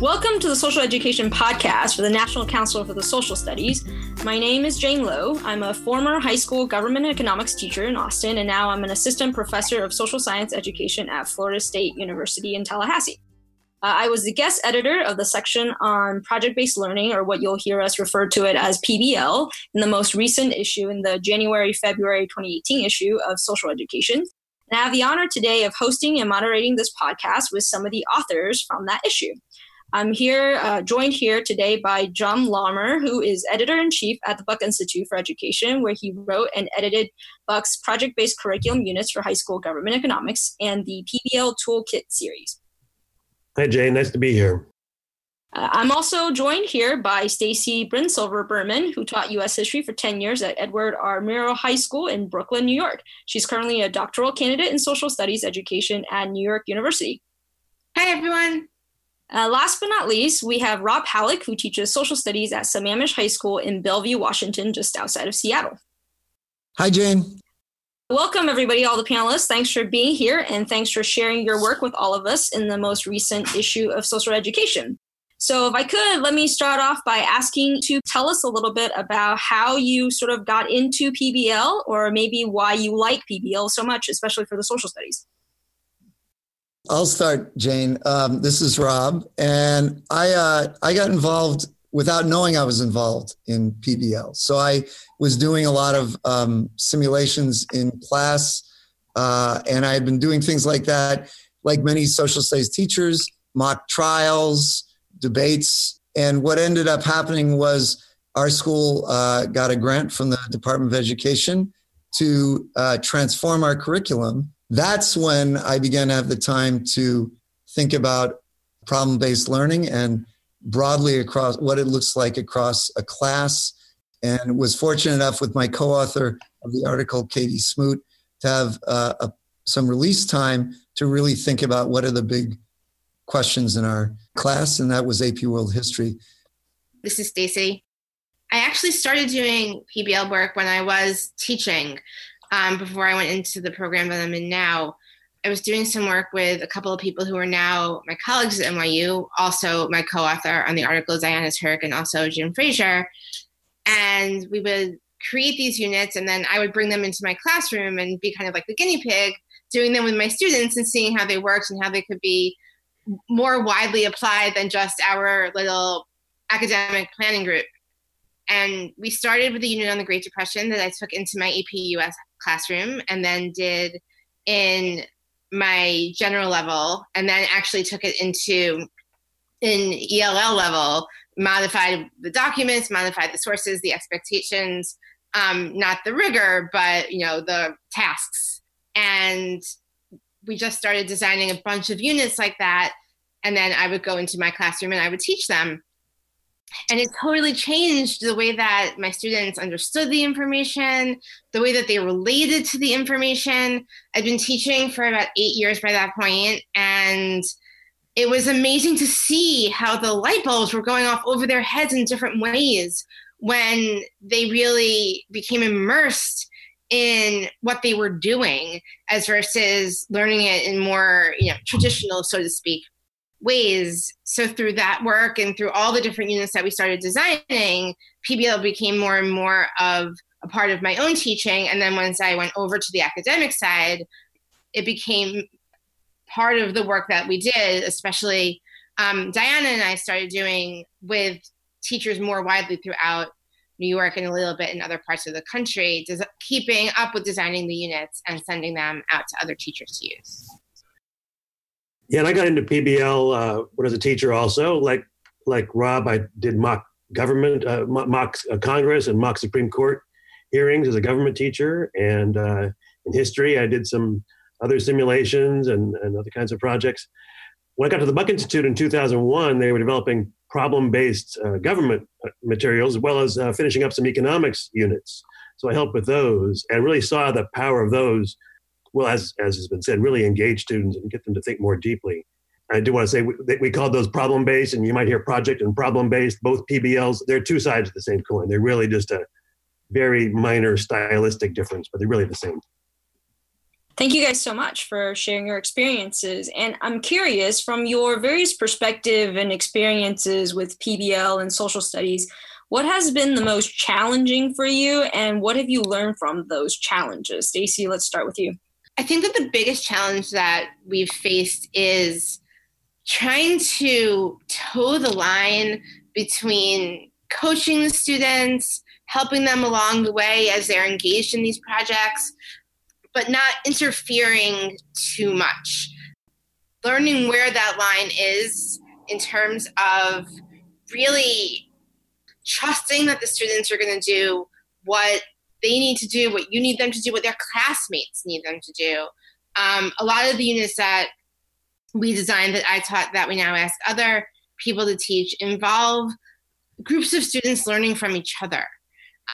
Welcome to the Social Education Podcast for the National Council for the Social Studies. My name is Jane Lo. I'm a former high school government economics teacher in Austin, and now I'm an assistant professor of social science education at Florida State University in Tallahassee. Uh, I was the guest editor of the section on project based learning, or what you'll hear us refer to it as PBL, in the most recent issue in the January February 2018 issue of Social Education. And I have the honor today of hosting and moderating this podcast with some of the authors from that issue. I'm here, uh, joined here today by John Larmer, who is editor in chief at the Buck Institute for Education, where he wrote and edited Buck's project based curriculum units for high school government economics and the PBL Toolkit series. Hi, Jane. Nice to be here. Uh, I'm also joined here by Stacy Brensilver Berman, who taught U.S. history for 10 years at Edward R. Murrow High School in Brooklyn, New York. She's currently a doctoral candidate in social studies education at New York University. Hi, everyone. Uh, last but not least, we have Rob Halleck, who teaches social studies at Sammamish High School in Bellevue, Washington, just outside of Seattle. Hi, Jane. Welcome, everybody, all the panelists. Thanks for being here, and thanks for sharing your work with all of us in the most recent issue of Social Education. So, if I could, let me start off by asking to tell us a little bit about how you sort of got into PBL, or maybe why you like PBL so much, especially for the social studies. I'll start, Jane. Um, this is Rob, and I uh, I got involved without knowing I was involved in PBL. So I was doing a lot of um, simulations in class, uh, and I had been doing things like that, like many social studies teachers, mock trials, debates, and what ended up happening was our school uh, got a grant from the Department of Education to uh, transform our curriculum that's when I began to have the time to think about problem based learning and broadly across what it looks like across a class. And was fortunate enough with my co author of the article, Katie Smoot, to have uh, a, some release time to really think about what are the big questions in our class. And that was AP World History. This is Stacy. I actually started doing PBL work when I was teaching um, before I went into the program that I'm in now. I was doing some work with a couple of people who are now my colleagues at NYU, also my co author on the article, Diana Turk, and also Jim Fraser. And we would create these units, and then I would bring them into my classroom and be kind of like the guinea pig, doing them with my students and seeing how they worked and how they could be more widely applied than just our little academic planning group. And we started with the unit on the Great Depression that I took into my AP US classroom and then did in my general level and then actually took it into in ELL level, modified the documents, modified the sources, the expectations, um, not the rigor, but you know the tasks. And we just started designing a bunch of units like that. And then I would go into my classroom and I would teach them and it totally changed the way that my students understood the information the way that they related to the information. I'd been teaching for about eight years by that point and it was amazing to see how the light bulbs were going off over their heads in different ways when they really became immersed in what they were doing as versus learning it in more you know traditional so to speak ways. So through that work and through all the different units that we started designing, PBL became more and more of a part of my own teaching. And then once I went over to the academic side, it became part of the work that we did, especially um, Diana and I started doing with teachers more widely throughout New York and a little bit in other parts of the country, des- keeping up with designing the units and sending them out to other teachers to use. Yeah, and I got into PBL uh, when I was a teacher also. Like like Rob, I did mock government, uh, mock uh, Congress and mock Supreme Court hearings as a government teacher. And uh, in history, I did some other simulations and, and other kinds of projects. When I got to the Buck Institute in 2001, they were developing problem-based uh, government uh, materials as well as finishing up some economics units. So I helped with those and really saw the power of those well, as, as has been said, really engage students and get them to think more deeply. I do want to say we, we call those problem based, and you might hear project and problem based, both PBLs. They're two sides of the same coin. They're really just a very minor stylistic difference, but they're really the same. Thank you guys so much for sharing your experiences. And I'm curious from your various perspective and experiences with PBL and social studies, what has been the most challenging for you and what have you learned from those challenges? Stacy, let's start with you. I think that the biggest challenge that we've faced is trying to toe the line between coaching the students, helping them along the way as they're engaged in these projects, but not interfering too much. Learning where that line is in terms of really trusting that the students are going to do what they need to do, what you need them to do, what their classmates need them to do. Um, a lot of the units that we designed that I taught that we now ask other people to teach involve groups of students learning from each other.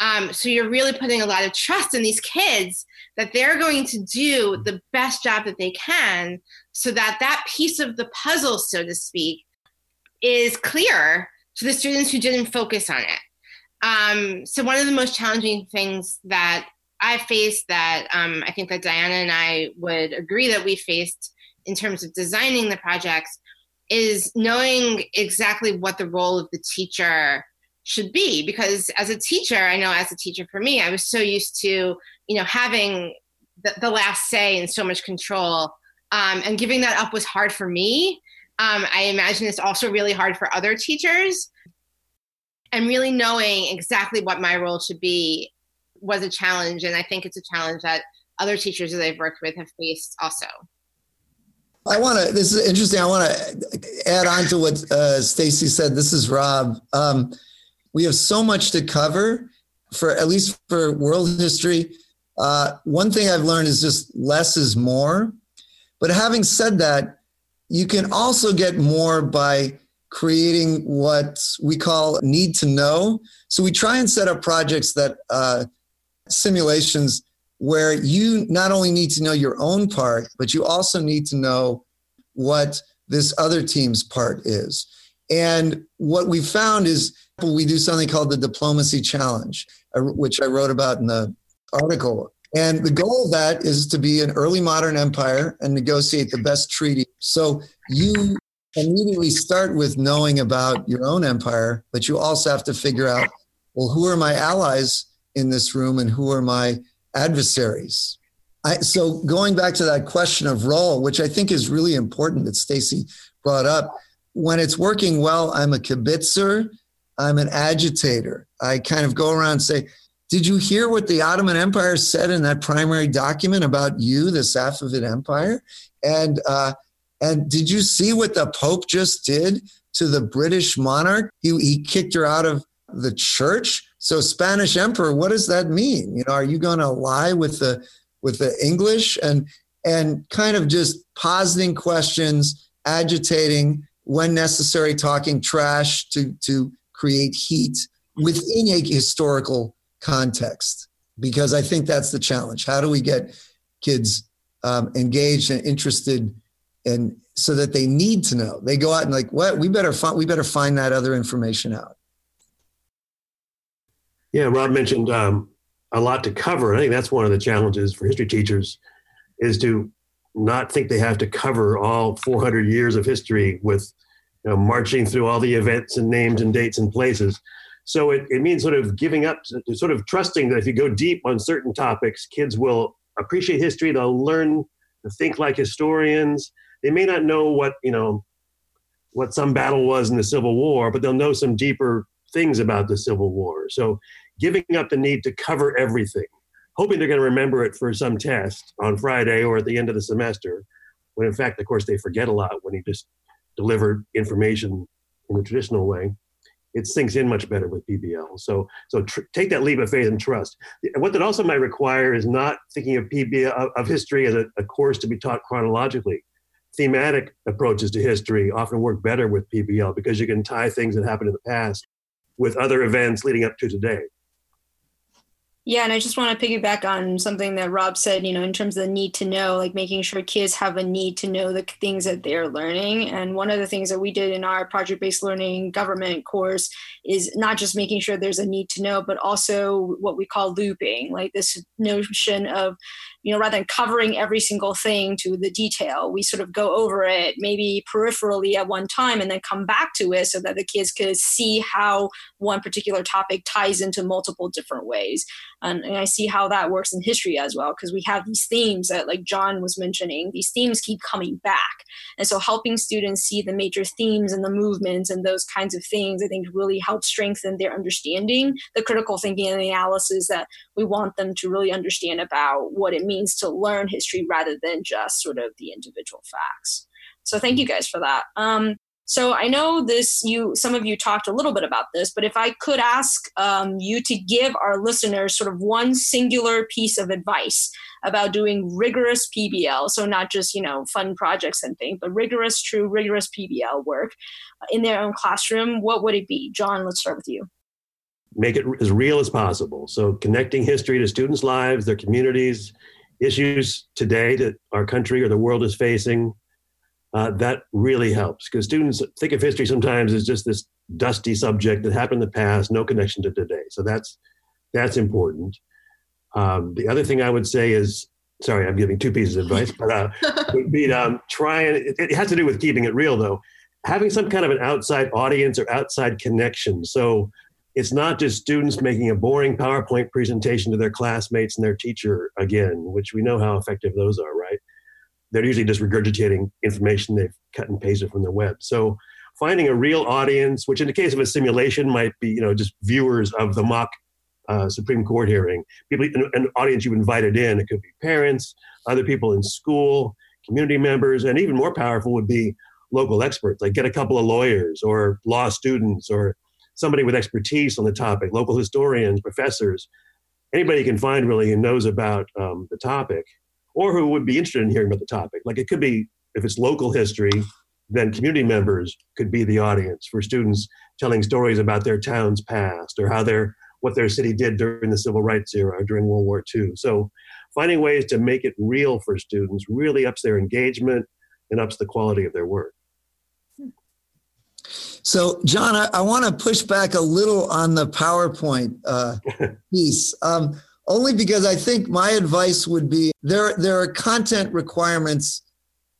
Um, so you're really putting a lot of trust in these kids that they're going to do the best job that they can so that that piece of the puzzle, so to speak, is clear to the students who didn't focus on it. Um, so one of the most challenging things that I faced that um, I think that Diana and I would agree that we faced in terms of designing the projects is knowing exactly what the role of the teacher should be. Because as a teacher i know as a teacher for me i was so used to you know having the, the last say and so much control um, and giving that up was hard for me. Um, i imagine it's also really hard for other teachers and really knowing exactly what my role should be was a challenge and i think it's a challenge that other teachers that i've worked with have faced also I want to. This is interesting. I want to add on to what uh, Stacy said. This is Rob. Um, we have so much to cover for at least for world history. Uh, one thing I've learned is just less is more. But having said that, you can also get more by creating what we call need to know. So we try and set up projects that uh, simulations where you not only need to know your own part, but you also need to know what this other team's part is. And what we found is we do something called the diplomacy challenge, uh, which I wrote about in the article. And the goal of that is to be an early modern empire and negotiate the best treaty. So you immediately start with knowing about your own empire, but you also have to figure out well, who are my allies in this room and who are my adversaries? I, so going back to that question of role, which I think is really important that Stacy brought up, when it's working well, I'm a kibitzer I'm an agitator. I kind of go around and say, Did you hear what the Ottoman Empire said in that primary document about you, the Safavid Empire? And uh, and did you see what the Pope just did to the British monarch? He, he kicked her out of the church. So Spanish Emperor, what does that mean? You know, are you going to lie with the with the English and and kind of just positing questions, agitating when necessary, talking trash to to create heat within a historical context because I think that's the challenge. How do we get kids um, engaged and interested, and so that they need to know? They go out and like, what? We better find. We better find that other information out. Yeah, Rob mentioned um, a lot to cover. I think that's one of the challenges for history teachers is to not think they have to cover all 400 years of history with you know, marching through all the events and names and dates and places. So it, it means sort of giving up, sort of trusting that if you go deep on certain topics, kids will appreciate history. They'll learn to think like historians. They may not know what, you know, what some battle was in the Civil War, but they'll know some deeper things about the Civil War. So giving up the need to cover everything, hoping they're going to remember it for some test on Friday or at the end of the semester, when in fact, of course, they forget a lot when you just deliver information in the traditional way, it sinks in much better with PBL. So, so tr- take that leap of faith and trust. What that also might require is not thinking of PBL of, history as a, a, course to be taught chronologically. Thematic approaches to history often work better with PBL because you can tie things that happened in the past with other events leading up to today. Yeah, and I just want to piggyback on something that Rob said, you know, in terms of the need to know, like making sure kids have a need to know the things that they're learning. And one of the things that we did in our project based learning government course is not just making sure there's a need to know, but also what we call looping, like this notion of you know, rather than covering every single thing to the detail, we sort of go over it maybe peripherally at one time and then come back to it so that the kids could see how one particular topic ties into multiple different ways. And, and I see how that works in history as well, because we have these themes that, like John was mentioning, these themes keep coming back. And so helping students see the major themes and the movements and those kinds of things, I think really helps strengthen their understanding, the critical thinking and the analysis that we want them to really understand about what it means means to learn history rather than just sort of the individual facts. So thank you guys for that. Um, so I know this. You, some of you talked a little bit about this, but if I could ask um, you to give our listeners sort of one singular piece of advice about doing rigorous PBL, so not just you know fun projects and things, but rigorous, true, rigorous PBL work in their own classroom, what would it be? John, let's start with you make it as real as possible. So connecting history to students' lives, their communities, issues today that our country or the world is facing, uh, that really helps because students think of history sometimes as just this dusty subject that happened in the past, no connection to today. So that's that's important. Um, the other thing I would say is, sorry, I'm giving two pieces of advice, but uh, would be um, try and it, it has to do with keeping it real though, having some kind of an outside audience or outside connection. So it's not just students making a boring PowerPoint presentation to their classmates and their teacher again, which we know how effective those are, right? They're usually just regurgitating information they've cut and pasted from the web. So finding a real audience, which in the case of a simulation might be, you know, just viewers of the mock uh, Supreme Court hearing, people, an audience you've invited in. It could be parents, other people in school, community members, and even more powerful would be local experts. Like get a couple of lawyers or law students or somebody with expertise on the topic, local historians, professors, anybody you can find really who knows about um, the topic or who would be interested in hearing about the topic. Like it could be, if it's local history, then community members could be the audience for students telling stories about their town's past or how their what their city did during the civil rights era or during World War II. So finding ways to make it real for students really ups their engagement and ups the quality of their work. So, John, I, I want to push back a little on the PowerPoint uh, piece, um, only because I think my advice would be there. There are content requirements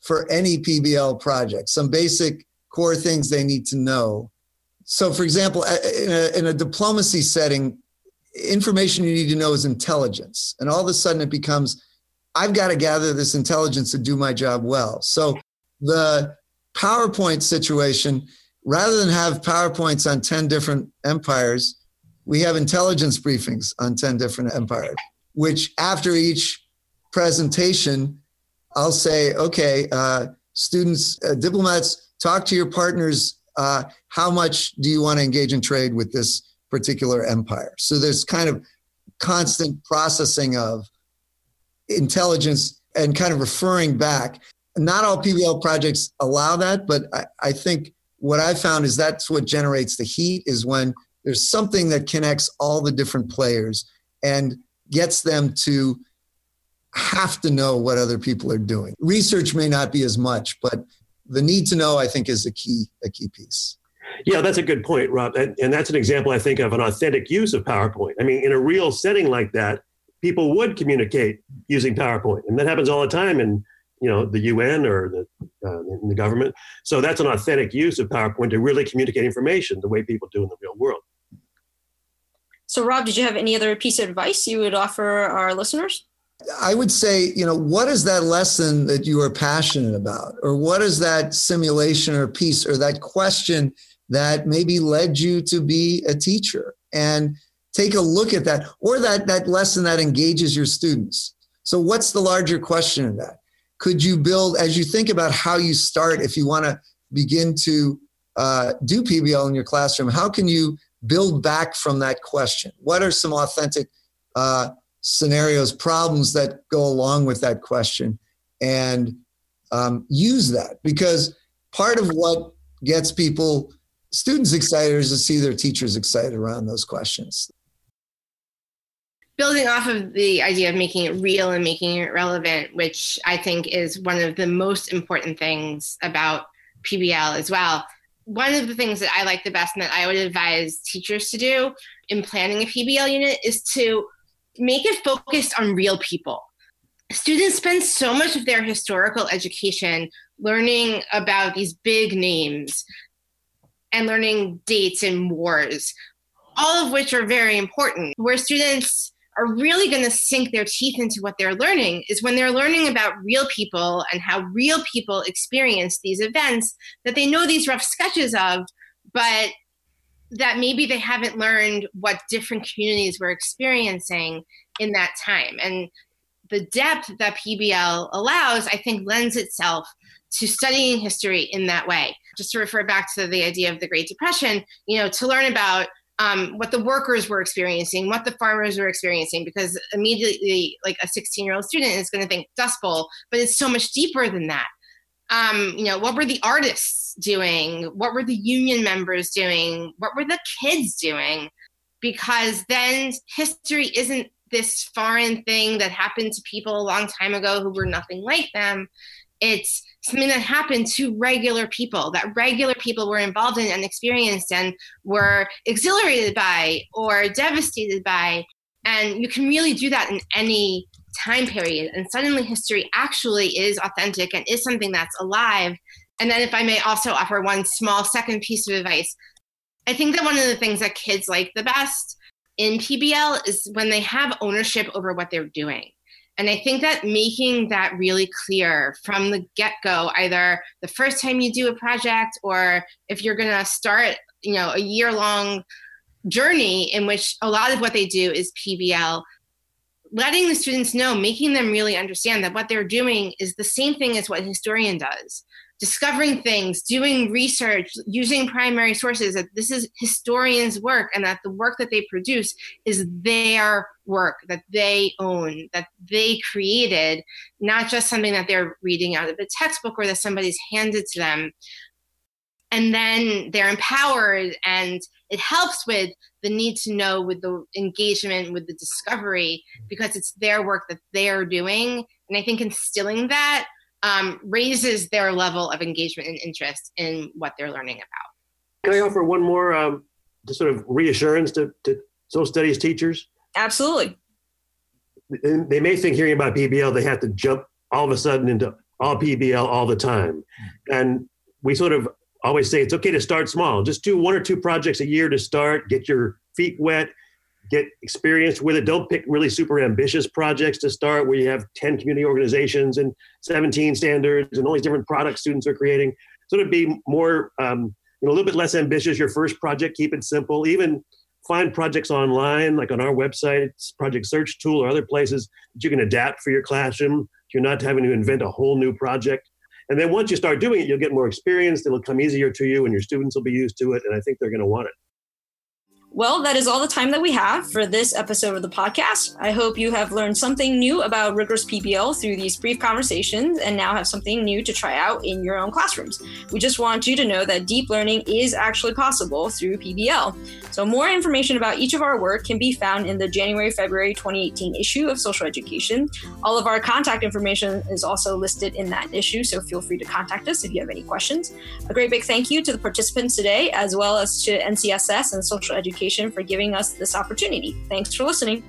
for any PBL project, some basic core things they need to know. So, for example, in a, in a diplomacy setting, information you need to know is intelligence, and all of a sudden it becomes, I've got to gather this intelligence to do my job well. So, the PowerPoint situation rather than have PowerPoints on 10 different empires, we have intelligence briefings on 10 different empires, which after each presentation, I'll say, okay, uh, students, uh, diplomats, talk to your partners. Uh, how much do you want to engage in trade with this particular empire? So there's kind of constant processing of intelligence and kind of referring back. Not all PBL projects allow that, but I, I think what I found is that's what generates the heat is when there's something that connects all the different players and gets them to have to know what other people are doing. Research may not be as much, but the need to know, I think, is a key a key piece. Yeah, that's a good point, Rob. And, and that's an example, I think, of an authentic use of PowerPoint. I mean, in a real setting like that, people would communicate using PowerPoint, and that happens all the time in you know the UN or the uh, the government. So that's an authentic use of PowerPoint to really communicate information the way people do in the real world. So, Rob, did you have any other piece of advice you would offer our listeners? I would say, you know, what is that lesson that you are passionate about? Or what is that simulation or piece or that question that maybe led you to be a teacher? And take a look at that, or that, that lesson that engages your students. So, what's the larger question of that? Could you build as you think about how you start if you want to begin to uh, do pbl in your classroom how can you build back from that question? What are some authentic uh, scenarios problems that go along with that question? And um, use that because part of what gets people students excited is to see their teachers excited around those questions building off of the idea of making it real and making it relevant, which I think is one of the most important things about PBL as well. One of the things that I like the best and that I would advise teachers to do in planning a PBL unit is to make it focused on real people. Students spend so much of their historical education learning about these big names and learning dates and wars, all of which are very important. Where students are really going to sink their teeth into what they're learning is when they're learning about real people and how real people experience these events that they know these rough sketches of, but that maybe they haven't learned what different communities were experiencing in that time. And the depth that PBL allows, I think, lends itself to studying history in that way. Just to refer back to the idea of the Great Depression, you know, to learn about um, what the workers were experiencing, what the farmers were experiencing, because immediately, like a 16 year old student is going to think Dust Bowl, but it's so much deeper than that. Um, you know, what were the artists doing? What were the union members doing? What were the kids doing? Because then history isn't this foreign thing that happened to people a long time ago who were nothing like them. It's something that happened to regular people that regular people were involved in and experienced and were exhilarated by or devastated by. And you can really do that in any time period. And suddenly history actually is authentic and is something that's alive. And then, if I may also offer one small second piece of advice, I think that one of the things that kids like the best in PBL is when they have ownership over what they're doing. And I think that making that really clear from the get go, either the first time you do a project or if you're going to start, you know, a year long journey in which a lot of what they do is PBL, letting the students know, making them really understand that what they're doing is the same thing as what a historian does discovering things, doing research, using primary sources, that this is historians' work and that the work that they produce is their work that they own, that they created, not just something that they're reading out of a textbook or that somebody's handed to them. And then they're empowered and it helps with the need to know with the engagement with the discovery because it's their work that they're doing and i think instilling that um, raises their level of engagement and interest in what they're learning about. Can I offer one more um, sort of reassurance to, to social studies teachers? Absolutely. They may think hearing about PBL, they have to jump all of a sudden into all PBL all the time. And we sort of always say it's okay to start small. Just do one or two projects a year to start, get your feet wet, get experience with it. Don't pick really super ambitious projects to start where you have 10 community organizations and 17 standards and all these different products students are creating. So to be more, um, you know, a little bit less ambitious, your first project, keep it simple. Even find projects online, like on our website, Project Search Tool or other places that you can adapt for your classroom. You're not having to invent a whole new project. And then once you start doing it, you'll get more experience. It'll come easier to you and your students will be used to it. And I think they're going to want it. Well, that is all the time that we have for this episode of the podcast. I hope you have learned something new about rigorous PBL through these brief conversations and now have something new to try out in your own classrooms. We just want you to know that deep learning is actually possible through PBL. So, more information about each of our work can be found in the January February 2018 issue of Social Education. All of our contact information is also listed in that issue, so feel free to contact us if you have any questions. A great big thank you to the participants today, as well as to NCSS and Social Education for giving us this opportunity. Thanks for listening.